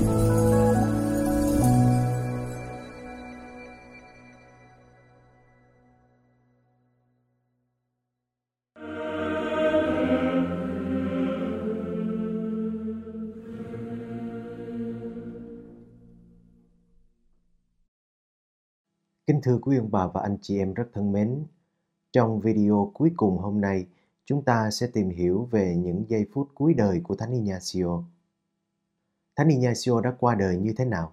Kính thưa quý ông bà và anh chị em rất thân mến, trong video cuối cùng hôm nay, chúng ta sẽ tìm hiểu về những giây phút cuối đời của Thánh Ignacio. Thánh Ignacio đã qua đời như thế nào?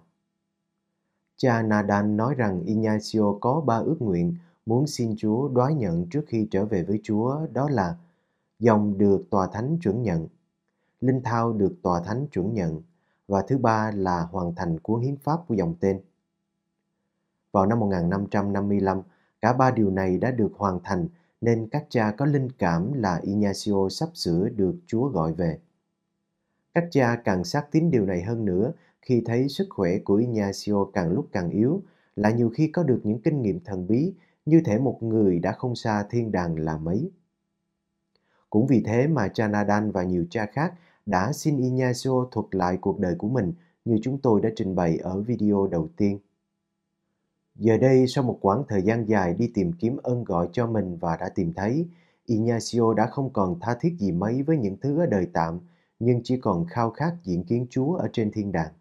Cha Nadan nói rằng Ignacio có ba ước nguyện muốn xin Chúa đoái nhận trước khi trở về với Chúa đó là dòng được tòa thánh chuẩn nhận, linh thao được tòa thánh chuẩn nhận và thứ ba là hoàn thành cuốn hiến pháp của dòng tên. Vào năm 1555, cả ba điều này đã được hoàn thành nên các cha có linh cảm là Ignacio sắp sửa được Chúa gọi về. Các cha càng xác tín điều này hơn nữa khi thấy sức khỏe của Ignacio càng lúc càng yếu, là nhiều khi có được những kinh nghiệm thần bí như thể một người đã không xa thiên đàng là mấy. Cũng vì thế mà cha Nadan và nhiều cha khác đã xin Ignacio thuật lại cuộc đời của mình như chúng tôi đã trình bày ở video đầu tiên. Giờ đây, sau một quãng thời gian dài đi tìm kiếm ơn gọi cho mình và đã tìm thấy, Ignacio đã không còn tha thiết gì mấy với những thứ ở đời tạm, nhưng chỉ còn khao khát diễn kiến Chúa ở trên thiên đàng.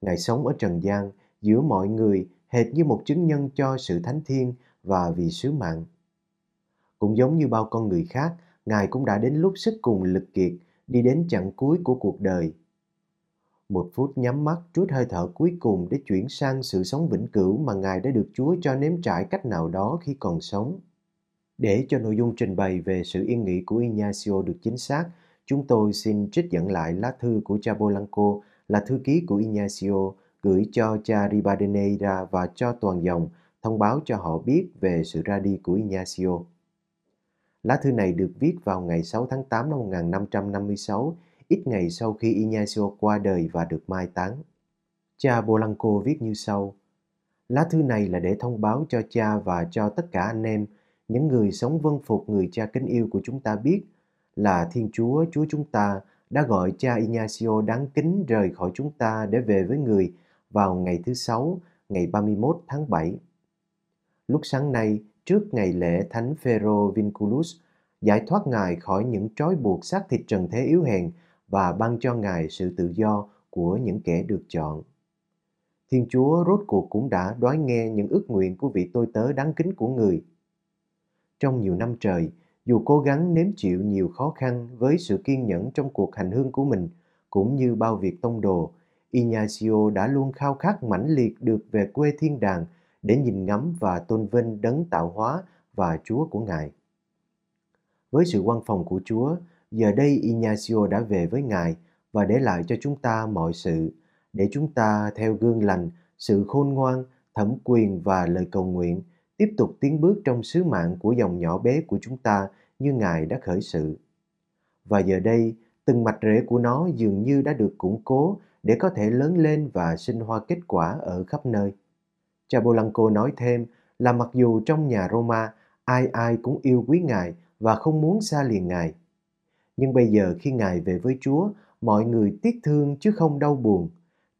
Ngài sống ở trần gian, giữa mọi người, hệt như một chứng nhân cho sự thánh thiên và vì sứ mạng. Cũng giống như bao con người khác, Ngài cũng đã đến lúc sức cùng lực kiệt, đi đến chặng cuối của cuộc đời – một phút nhắm mắt trút hơi thở cuối cùng để chuyển sang sự sống vĩnh cửu mà Ngài đã được Chúa cho nếm trải cách nào đó khi còn sống. Để cho nội dung trình bày về sự yên nghỉ của Ignacio được chính xác, chúng tôi xin trích dẫn lại lá thư của cha Polanco là thư ký của Ignacio gửi cho cha Ribadeneira và cho toàn dòng thông báo cho họ biết về sự ra đi của Ignacio. Lá thư này được viết vào ngày 6 tháng 8 năm 1556 ít ngày sau khi Ignacio qua đời và được mai táng. Cha Polanco viết như sau. Lá thư này là để thông báo cho cha và cho tất cả anh em, những người sống vân phục người cha kính yêu của chúng ta biết là Thiên Chúa, Chúa chúng ta đã gọi cha Ignacio đáng kính rời khỏi chúng ta để về với người vào ngày thứ Sáu, ngày 31 tháng 7. Lúc sáng nay, trước ngày lễ Thánh Phêrô Vinculus, giải thoát Ngài khỏi những trói buộc xác thịt trần thế yếu hèn và ban cho Ngài sự tự do của những kẻ được chọn. Thiên Chúa rốt cuộc cũng đã đoái nghe những ước nguyện của vị tôi tớ đáng kính của người. Trong nhiều năm trời, dù cố gắng nếm chịu nhiều khó khăn với sự kiên nhẫn trong cuộc hành hương của mình, cũng như bao việc tông đồ, Ignacio đã luôn khao khát mãnh liệt được về quê thiên đàng để nhìn ngắm và tôn vinh đấng tạo hóa và Chúa của Ngài. Với sự quan phòng của Chúa, Giờ đây Ignacio đã về với Ngài và để lại cho chúng ta mọi sự, để chúng ta theo gương lành, sự khôn ngoan, thẩm quyền và lời cầu nguyện, tiếp tục tiến bước trong sứ mạng của dòng nhỏ bé của chúng ta như Ngài đã khởi sự. Và giờ đây, từng mạch rễ của nó dường như đã được củng cố để có thể lớn lên và sinh hoa kết quả ở khắp nơi. Cha bolanco nói thêm là mặc dù trong nhà Roma ai ai cũng yêu quý Ngài và không muốn xa liền Ngài, nhưng bây giờ khi Ngài về với Chúa, mọi người tiếc thương chứ không đau buồn.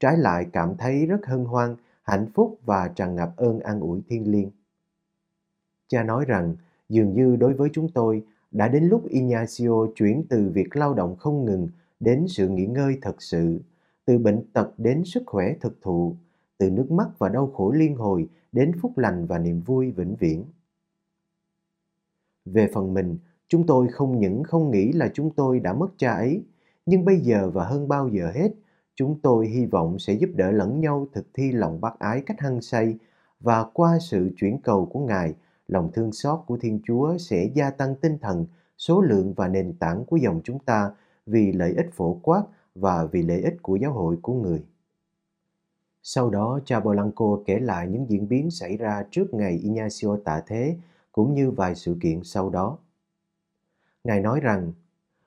Trái lại cảm thấy rất hân hoan, hạnh phúc và tràn ngập ơn an ủi thiên liêng. Cha nói rằng, dường như đối với chúng tôi, đã đến lúc Ignacio chuyển từ việc lao động không ngừng đến sự nghỉ ngơi thật sự, từ bệnh tật đến sức khỏe thực thụ, từ nước mắt và đau khổ liên hồi đến phúc lành và niềm vui vĩnh viễn. Về phần mình, Chúng tôi không những không nghĩ là chúng tôi đã mất cha ấy, nhưng bây giờ và hơn bao giờ hết, chúng tôi hy vọng sẽ giúp đỡ lẫn nhau thực thi lòng bác ái cách hăng say và qua sự chuyển cầu của Ngài, lòng thương xót của Thiên Chúa sẽ gia tăng tinh thần, số lượng và nền tảng của dòng chúng ta vì lợi ích phổ quát và vì lợi ích của giáo hội của người. Sau đó, cha Polanco kể lại những diễn biến xảy ra trước ngày Ignacio tạ thế, cũng như vài sự kiện sau đó. Ngài nói rằng,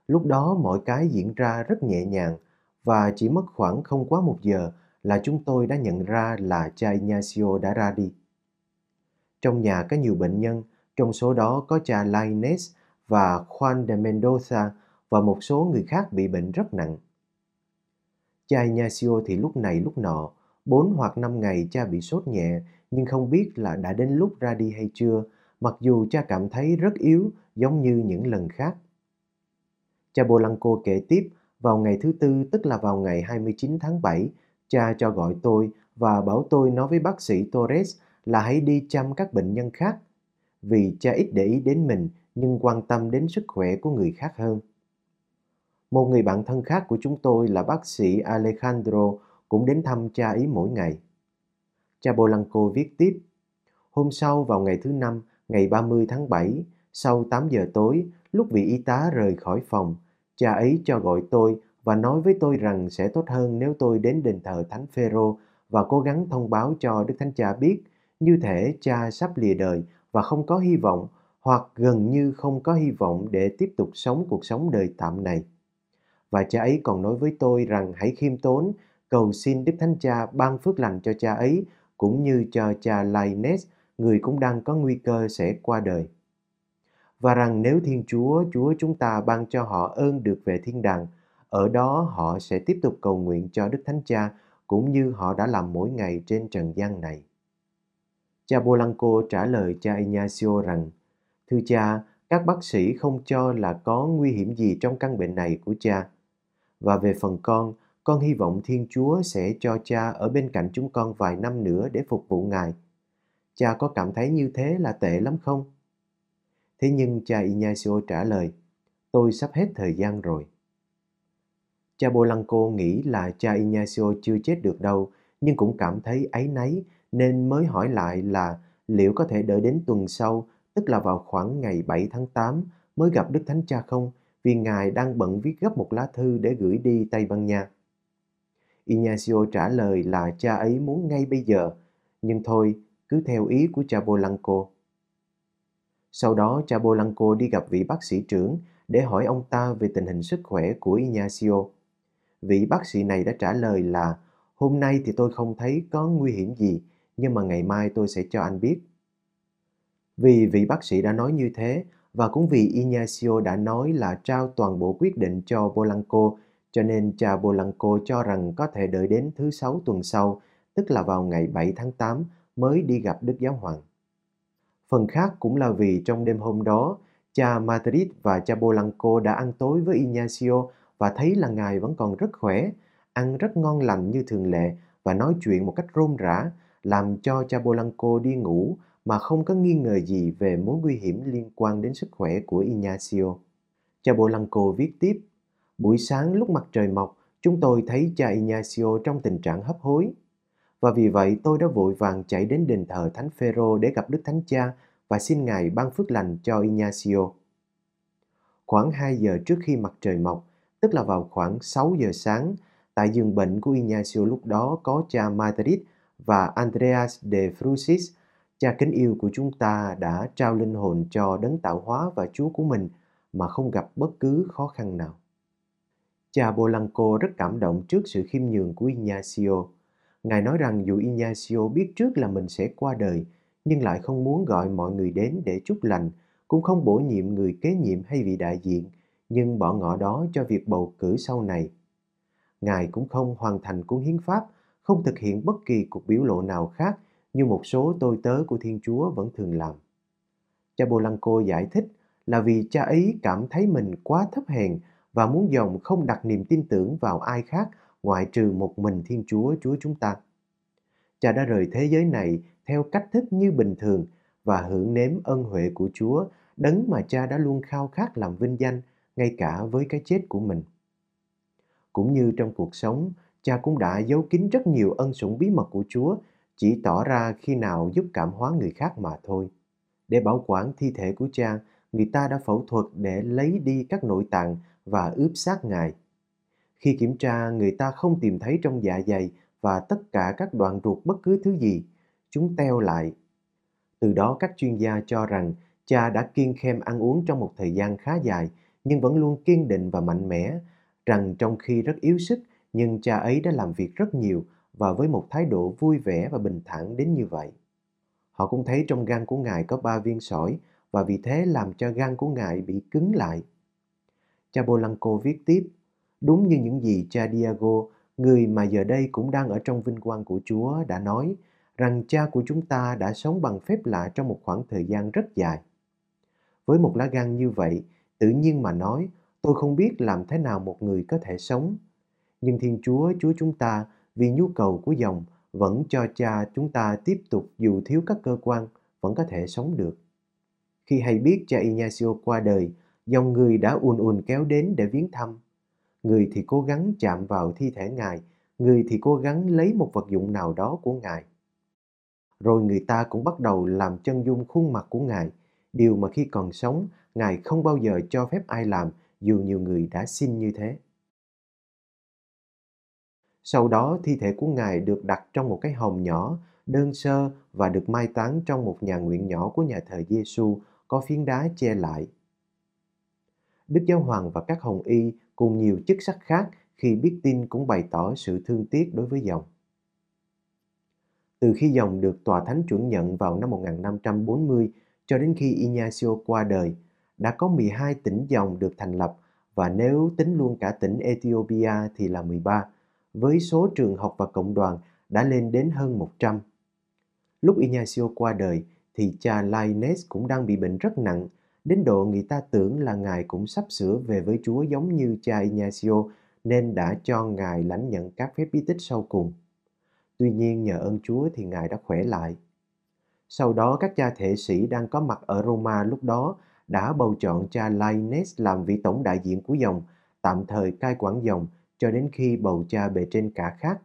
lúc đó mọi cái diễn ra rất nhẹ nhàng và chỉ mất khoảng không quá một giờ là chúng tôi đã nhận ra là cha Ignacio đã ra đi. Trong nhà có nhiều bệnh nhân, trong số đó có cha Lainez và Juan de Mendoza và một số người khác bị bệnh rất nặng. Cha Ignacio thì lúc này lúc nọ, bốn hoặc năm ngày cha bị sốt nhẹ, nhưng không biết là đã đến lúc ra đi hay chưa, mặc dù cha cảm thấy rất yếu giống như những lần khác. Cha Bolanco kể tiếp, vào ngày thứ tư tức là vào ngày 29 tháng 7, cha cho gọi tôi và bảo tôi nói với bác sĩ Torres là hãy đi chăm các bệnh nhân khác. Vì cha ít để ý đến mình nhưng quan tâm đến sức khỏe của người khác hơn. Một người bạn thân khác của chúng tôi là bác sĩ Alejandro cũng đến thăm cha ấy mỗi ngày. Cha Bolanco viết tiếp, Hôm sau vào ngày thứ năm, ngày 30 tháng 7, sau 8 giờ tối, lúc vị y tá rời khỏi phòng, cha ấy cho gọi tôi và nói với tôi rằng sẽ tốt hơn nếu tôi đến đền thờ Thánh Phêrô và cố gắng thông báo cho Đức Thánh Cha biết như thể cha sắp lìa đời và không có hy vọng hoặc gần như không có hy vọng để tiếp tục sống cuộc sống đời tạm này. Và cha ấy còn nói với tôi rằng hãy khiêm tốn, cầu xin Đức Thánh Cha ban phước lành cho cha ấy cũng như cho cha Linus, người cũng đang có nguy cơ sẽ qua đời. Và rằng nếu Thiên Chúa, Chúa chúng ta ban cho họ ơn được về thiên đàng, ở đó họ sẽ tiếp tục cầu nguyện cho Đức Thánh Cha cũng như họ đã làm mỗi ngày trên trần gian này. Cha Polanco trả lời cha Ignacio rằng, Thưa cha, các bác sĩ không cho là có nguy hiểm gì trong căn bệnh này của cha. Và về phần con, con hy vọng Thiên Chúa sẽ cho cha ở bên cạnh chúng con vài năm nữa để phục vụ Ngài. Cha có cảm thấy như thế là tệ lắm không? Thế nhưng cha Ignacio trả lời, tôi sắp hết thời gian rồi. Cha Bolanco nghĩ là cha Ignacio chưa chết được đâu, nhưng cũng cảm thấy áy náy nên mới hỏi lại là liệu có thể đợi đến tuần sau, tức là vào khoảng ngày 7 tháng 8 mới gặp Đức Thánh Cha không, vì Ngài đang bận viết gấp một lá thư để gửi đi Tây Ban Nha. Ignacio trả lời là cha ấy muốn ngay bây giờ, nhưng thôi, cứ theo ý của cha Bolanco. Sau đó cha Bolanco đi gặp vị bác sĩ trưởng để hỏi ông ta về tình hình sức khỏe của Ignacio. Vị bác sĩ này đã trả lời là hôm nay thì tôi không thấy có nguy hiểm gì, nhưng mà ngày mai tôi sẽ cho anh biết. Vì vị bác sĩ đã nói như thế, và cũng vì Ignacio đã nói là trao toàn bộ quyết định cho Polanco, cho nên cha Polanco cho rằng có thể đợi đến thứ sáu tuần sau, tức là vào ngày 7 tháng 8, mới đi gặp Đức Giáo Hoàng. Phần khác cũng là vì trong đêm hôm đó, cha Madrid và cha Polanco đã ăn tối với Ignacio và thấy là ngài vẫn còn rất khỏe, ăn rất ngon lành như thường lệ và nói chuyện một cách rôm rã, làm cho cha Polanco đi ngủ mà không có nghi ngờ gì về mối nguy hiểm liên quan đến sức khỏe của Ignacio. Cha Polanco viết tiếp, buổi sáng lúc mặt trời mọc, chúng tôi thấy cha Ignacio trong tình trạng hấp hối. Và vì vậy tôi đã vội vàng chạy đến đền thờ Thánh Phêrô để gặp Đức Thánh Cha và xin Ngài ban phước lành cho Ignacio. Khoảng 2 giờ trước khi mặt trời mọc, tức là vào khoảng 6 giờ sáng, tại giường bệnh của Ignacio lúc đó có cha Madrid và Andreas de Frusis, cha kính yêu của chúng ta đã trao linh hồn cho đấng tạo hóa và Chúa của mình mà không gặp bất cứ khó khăn nào. Cha Bolanco rất cảm động trước sự khiêm nhường của Ignacio. Ngài nói rằng dù Ignacio biết trước là mình sẽ qua đời, nhưng lại không muốn gọi mọi người đến để chúc lành, cũng không bổ nhiệm người kế nhiệm hay vị đại diện, nhưng bỏ ngỏ đó cho việc bầu cử sau này. Ngài cũng không hoàn thành cuốn hiến pháp, không thực hiện bất kỳ cuộc biểu lộ nào khác như một số tôi tớ của Thiên Chúa vẫn thường làm. Cha Bolanco giải thích là vì cha ấy cảm thấy mình quá thấp hèn và muốn dòng không đặt niềm tin tưởng vào ai khác ngoại trừ một mình Thiên Chúa Chúa chúng ta. Cha đã rời thế giới này theo cách thức như bình thường và hưởng nếm ân huệ của Chúa, đấng mà cha đã luôn khao khát làm vinh danh ngay cả với cái chết của mình. Cũng như trong cuộc sống, cha cũng đã giấu kín rất nhiều ân sủng bí mật của Chúa, chỉ tỏ ra khi nào giúp cảm hóa người khác mà thôi. Để bảo quản thi thể của cha, người ta đã phẫu thuật để lấy đi các nội tạng và ướp xác ngài. Khi kiểm tra, người ta không tìm thấy trong dạ dày và tất cả các đoạn ruột bất cứ thứ gì. Chúng teo lại. Từ đó các chuyên gia cho rằng cha đã kiêng khem ăn uống trong một thời gian khá dài nhưng vẫn luôn kiên định và mạnh mẽ, rằng trong khi rất yếu sức nhưng cha ấy đã làm việc rất nhiều và với một thái độ vui vẻ và bình thản đến như vậy. Họ cũng thấy trong gan của ngài có ba viên sỏi và vì thế làm cho gan của ngài bị cứng lại. Cha Bolanco viết tiếp, đúng như những gì cha Diago, người mà giờ đây cũng đang ở trong vinh quang của Chúa đã nói rằng cha của chúng ta đã sống bằng phép lạ trong một khoảng thời gian rất dài. Với một lá gan như vậy, tự nhiên mà nói, tôi không biết làm thế nào một người có thể sống. Nhưng Thiên Chúa, Chúa chúng ta, vì nhu cầu của dòng, vẫn cho cha chúng ta tiếp tục dù thiếu các cơ quan, vẫn có thể sống được. Khi hay biết cha Ignacio qua đời, dòng người đã ùn ùn kéo đến để viếng thăm. Người thì cố gắng chạm vào thi thể Ngài, người thì cố gắng lấy một vật dụng nào đó của Ngài. Rồi người ta cũng bắt đầu làm chân dung khuôn mặt của Ngài, điều mà khi còn sống, Ngài không bao giờ cho phép ai làm dù nhiều người đã xin như thế. Sau đó, thi thể của Ngài được đặt trong một cái hòm nhỏ, đơn sơ và được mai táng trong một nhà nguyện nhỏ của nhà thờ Giêsu có phiến đá che lại. Đức Giáo Hoàng và các hồng y cùng nhiều chức sắc khác khi biết tin cũng bày tỏ sự thương tiếc đối với dòng. Từ khi dòng được tòa thánh chuẩn nhận vào năm 1540 cho đến khi Ignacio qua đời, đã có 12 tỉnh dòng được thành lập và nếu tính luôn cả tỉnh Ethiopia thì là 13, với số trường học và cộng đoàn đã lên đến hơn 100. Lúc Ignacio qua đời thì cha Lainez cũng đang bị bệnh rất nặng, đến độ người ta tưởng là ngài cũng sắp sửa về với Chúa giống như cha Ignacio nên đã cho ngài lãnh nhận các phép bí tích sau cùng. Tuy nhiên nhờ ơn Chúa thì ngài đã khỏe lại. Sau đó các cha thể sĩ đang có mặt ở Roma lúc đó đã bầu chọn cha Lainez làm vị tổng đại diện của dòng, tạm thời cai quản dòng cho đến khi bầu cha bề trên cả khác.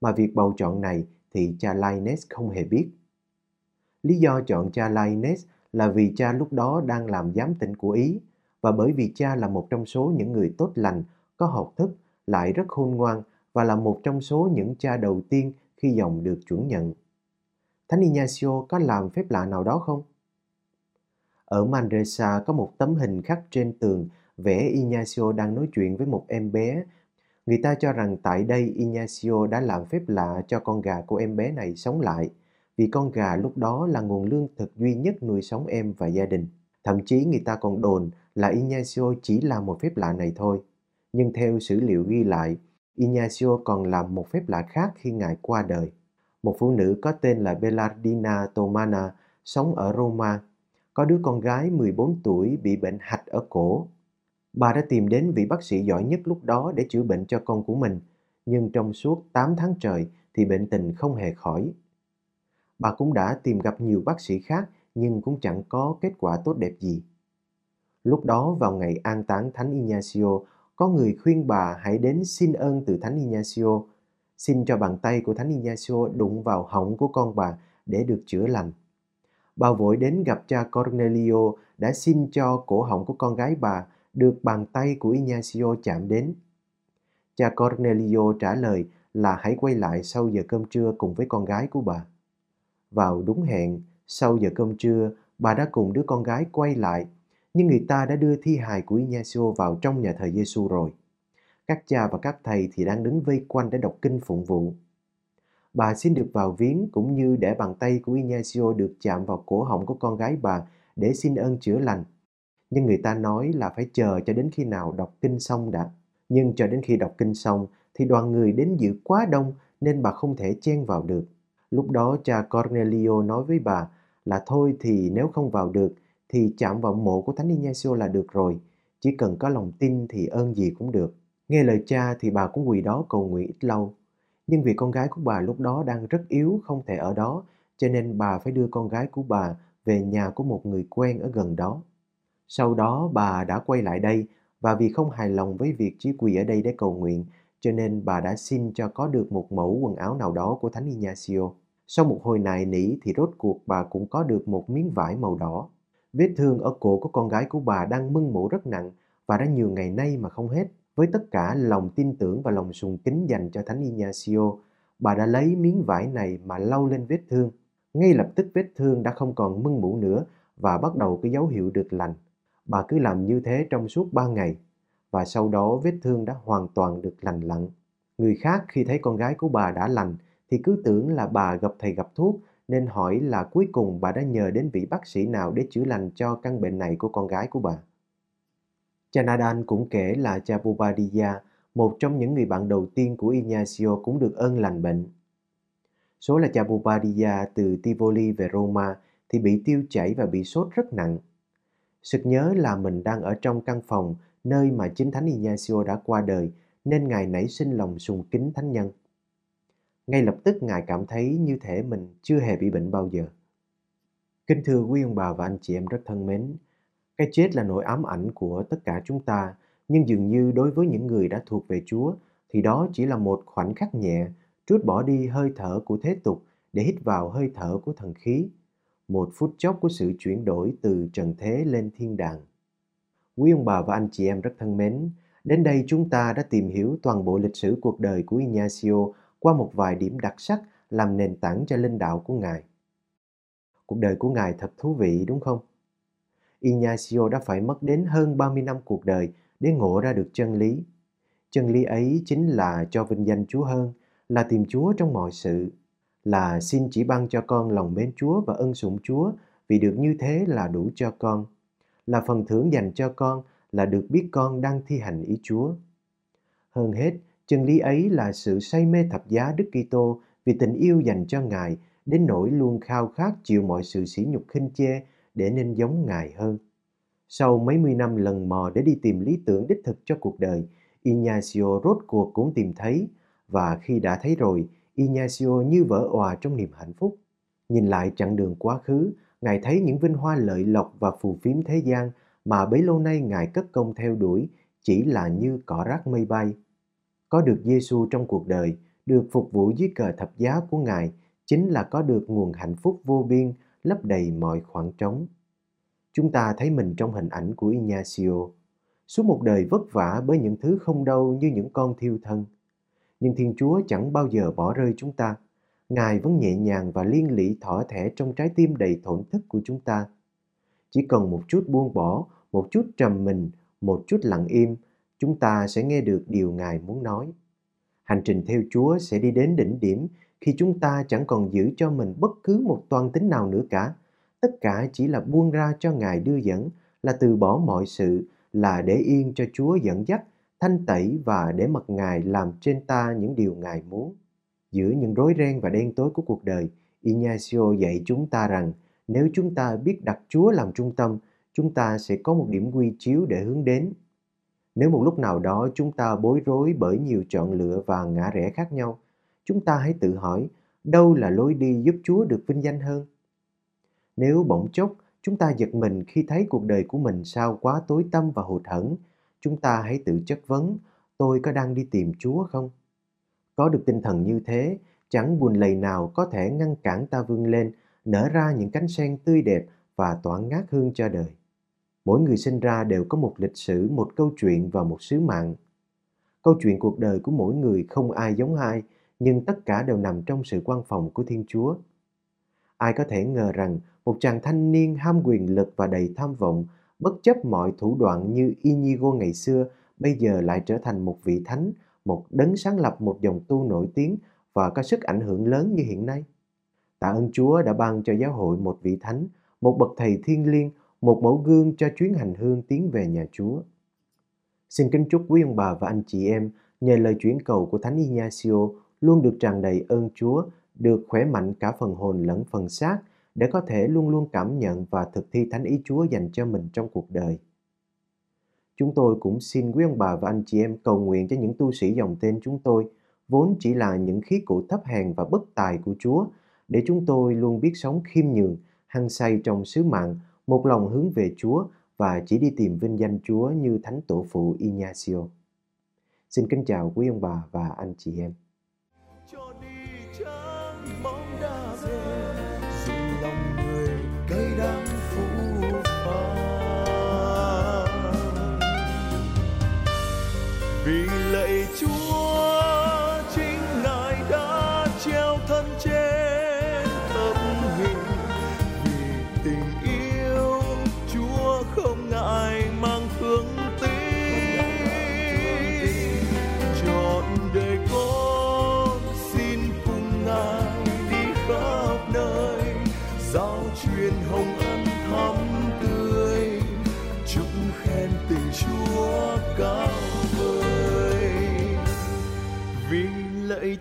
Mà việc bầu chọn này thì cha Linus không hề biết. Lý do chọn cha Linus là vì cha lúc đó đang làm giám tỉnh của Ý và bởi vì cha là một trong số những người tốt lành, có học thức, lại rất khôn ngoan và là một trong số những cha đầu tiên khi dòng được chuẩn nhận. Thánh Ignacio có làm phép lạ nào đó không? Ở Manresa có một tấm hình khắc trên tường vẽ Ignacio đang nói chuyện với một em bé. Người ta cho rằng tại đây Ignacio đã làm phép lạ cho con gà của em bé này sống lại, vì con gà lúc đó là nguồn lương thực duy nhất nuôi sống em và gia đình. Thậm chí người ta còn đồn là Ignacio chỉ làm một phép lạ này thôi. Nhưng theo sử liệu ghi lại, Ignacio còn làm một phép lạ khác khi ngài qua đời. Một phụ nữ có tên là Bellardina Tomana sống ở Roma có đứa con gái 14 tuổi bị bệnh hạch ở cổ. Bà đã tìm đến vị bác sĩ giỏi nhất lúc đó để chữa bệnh cho con của mình, nhưng trong suốt 8 tháng trời thì bệnh tình không hề khỏi. Bà cũng đã tìm gặp nhiều bác sĩ khác nhưng cũng chẳng có kết quả tốt đẹp gì. Lúc đó vào ngày an táng Thánh Ignacio, có người khuyên bà hãy đến xin ơn từ Thánh Ignacio, xin cho bàn tay của Thánh Ignacio đụng vào họng của con bà để được chữa lành bà vội đến gặp cha Cornelio đã xin cho cổ họng của con gái bà được bàn tay của Ignacio chạm đến. Cha Cornelio trả lời là hãy quay lại sau giờ cơm trưa cùng với con gái của bà. Vào đúng hẹn, sau giờ cơm trưa, bà đã cùng đứa con gái quay lại, nhưng người ta đã đưa thi hài của Ignacio vào trong nhà thờ Giêsu rồi. Các cha và các thầy thì đang đứng vây quanh để đọc kinh phụng vụ. Bà xin được vào viếng cũng như để bàn tay của Ignacio được chạm vào cổ họng của con gái bà để xin ơn chữa lành. Nhưng người ta nói là phải chờ cho đến khi nào đọc kinh xong đã. Nhưng cho đến khi đọc kinh xong thì đoàn người đến dự quá đông nên bà không thể chen vào được. Lúc đó cha Cornelio nói với bà là thôi thì nếu không vào được thì chạm vào mộ của Thánh Ignacio là được rồi. Chỉ cần có lòng tin thì ơn gì cũng được. Nghe lời cha thì bà cũng quỳ đó cầu nguyện ít lâu. Nhưng vì con gái của bà lúc đó đang rất yếu, không thể ở đó, cho nên bà phải đưa con gái của bà về nhà của một người quen ở gần đó. Sau đó bà đã quay lại đây và vì không hài lòng với việc chỉ quỳ ở đây để cầu nguyện, cho nên bà đã xin cho có được một mẫu quần áo nào đó của Thánh Ignacio. Sau một hồi nài nỉ thì rốt cuộc bà cũng có được một miếng vải màu đỏ. Vết thương ở cổ của con gái của bà đang mưng mủ rất nặng và đã nhiều ngày nay mà không hết. Với tất cả lòng tin tưởng và lòng sùng kính dành cho Thánh Ignacio, bà đã lấy miếng vải này mà lau lên vết thương. Ngay lập tức vết thương đã không còn mưng mủ nữa và bắt đầu có dấu hiệu được lành. Bà cứ làm như thế trong suốt ba ngày và sau đó vết thương đã hoàn toàn được lành lặn. Người khác khi thấy con gái của bà đã lành thì cứ tưởng là bà gặp thầy gặp thuốc nên hỏi là cuối cùng bà đã nhờ đến vị bác sĩ nào để chữa lành cho căn bệnh này của con gái của bà. Cha Nadan cũng kể là cha Bobadilla, một trong những người bạn đầu tiên của Ignacio cũng được ơn lành bệnh. Số là cha Bobadilla từ Tivoli về Roma thì bị tiêu chảy và bị sốt rất nặng. Sực nhớ là mình đang ở trong căn phòng nơi mà chính Thánh Ignacio đã qua đời nên Ngài nảy sinh lòng sùng kính Thánh Nhân. Ngay lập tức Ngài cảm thấy như thể mình chưa hề bị bệnh bao giờ. Kính thưa quý ông bà và anh chị em rất thân mến, cái chết là nỗi ám ảnh của tất cả chúng ta, nhưng dường như đối với những người đã thuộc về Chúa thì đó chỉ là một khoảnh khắc nhẹ, trút bỏ đi hơi thở của thế tục để hít vào hơi thở của thần khí, một phút chốc của sự chuyển đổi từ trần thế lên thiên đàng. Quý ông bà và anh chị em rất thân mến, đến đây chúng ta đã tìm hiểu toàn bộ lịch sử cuộc đời của Ignacio qua một vài điểm đặc sắc làm nền tảng cho linh đạo của Ngài. Cuộc đời của Ngài thật thú vị đúng không? Ignacio đã phải mất đến hơn 30 năm cuộc đời để ngộ ra được chân lý. Chân lý ấy chính là cho vinh danh Chúa hơn, là tìm Chúa trong mọi sự, là xin chỉ ban cho con lòng mến Chúa và ân sủng Chúa vì được như thế là đủ cho con, là phần thưởng dành cho con là được biết con đang thi hành ý Chúa. Hơn hết, chân lý ấy là sự say mê thập giá Đức Kitô vì tình yêu dành cho Ngài đến nỗi luôn khao khát chịu mọi sự sỉ nhục khinh chê để nên giống Ngài hơn. Sau mấy mươi năm lần mò để đi tìm lý tưởng đích thực cho cuộc đời, Ignacio rốt cuộc cũng tìm thấy và khi đã thấy rồi, Ignacio như vỡ òa trong niềm hạnh phúc. Nhìn lại chặng đường quá khứ, Ngài thấy những vinh hoa lợi lộc và phù phiếm thế gian mà bấy lâu nay Ngài cất công theo đuổi chỉ là như cỏ rác mây bay. Có được Giêsu trong cuộc đời, được phục vụ dưới cờ thập giá của Ngài chính là có được nguồn hạnh phúc vô biên lấp đầy mọi khoảng trống. Chúng ta thấy mình trong hình ảnh của Ignacio. Suốt một đời vất vả bởi những thứ không đâu như những con thiêu thân. Nhưng Thiên Chúa chẳng bao giờ bỏ rơi chúng ta. Ngài vẫn nhẹ nhàng và liên lỉ thỏa thẻ trong trái tim đầy thổn thức của chúng ta. Chỉ cần một chút buông bỏ, một chút trầm mình, một chút lặng im, chúng ta sẽ nghe được điều Ngài muốn nói. Hành trình theo Chúa sẽ đi đến đỉnh điểm khi chúng ta chẳng còn giữ cho mình bất cứ một toàn tính nào nữa cả. Tất cả chỉ là buông ra cho Ngài đưa dẫn, là từ bỏ mọi sự, là để yên cho Chúa dẫn dắt, thanh tẩy và để mặc Ngài làm trên ta những điều Ngài muốn. Giữa những rối ren và đen tối của cuộc đời, Ignacio dạy chúng ta rằng nếu chúng ta biết đặt Chúa làm trung tâm, chúng ta sẽ có một điểm quy chiếu để hướng đến. Nếu một lúc nào đó chúng ta bối rối bởi nhiều chọn lựa và ngã rẽ khác nhau, chúng ta hãy tự hỏi đâu là lối đi giúp Chúa được vinh danh hơn. Nếu bỗng chốc chúng ta giật mình khi thấy cuộc đời của mình sao quá tối tăm và hụt hẫng, chúng ta hãy tự chất vấn tôi có đang đi tìm Chúa không? Có được tinh thần như thế, chẳng buồn lầy nào có thể ngăn cản ta vươn lên, nở ra những cánh sen tươi đẹp và tỏa ngát hương cho đời. Mỗi người sinh ra đều có một lịch sử, một câu chuyện và một sứ mạng. Câu chuyện cuộc đời của mỗi người không ai giống ai, nhưng tất cả đều nằm trong sự quan phòng của Thiên Chúa. Ai có thể ngờ rằng một chàng thanh niên ham quyền lực và đầy tham vọng, bất chấp mọi thủ đoạn như Inigo ngày xưa, bây giờ lại trở thành một vị thánh, một đấng sáng lập một dòng tu nổi tiếng và có sức ảnh hưởng lớn như hiện nay. Tạ ơn Chúa đã ban cho giáo hội một vị thánh, một bậc thầy thiên liêng, một mẫu gương cho chuyến hành hương tiến về nhà Chúa. Xin kính chúc quý ông bà và anh chị em nhờ lời chuyển cầu của Thánh Ignacio luôn được tràn đầy ơn Chúa, được khỏe mạnh cả phần hồn lẫn phần xác để có thể luôn luôn cảm nhận và thực thi thánh ý Chúa dành cho mình trong cuộc đời. Chúng tôi cũng xin quý ông bà và anh chị em cầu nguyện cho những tu sĩ dòng tên chúng tôi, vốn chỉ là những khí cụ thấp hèn và bất tài của Chúa, để chúng tôi luôn biết sống khiêm nhường, hăng say trong sứ mạng, một lòng hướng về Chúa và chỉ đi tìm vinh danh Chúa như Thánh Tổ phụ Ignacio. Xin kính chào quý ông bà và anh chị em.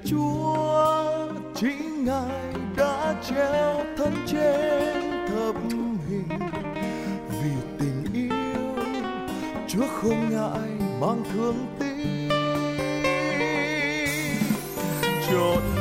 Chúa chính Ngài đã treo thân trên thập hình vì tình yêu, Chúa không ngại mang thương tiếc. trọn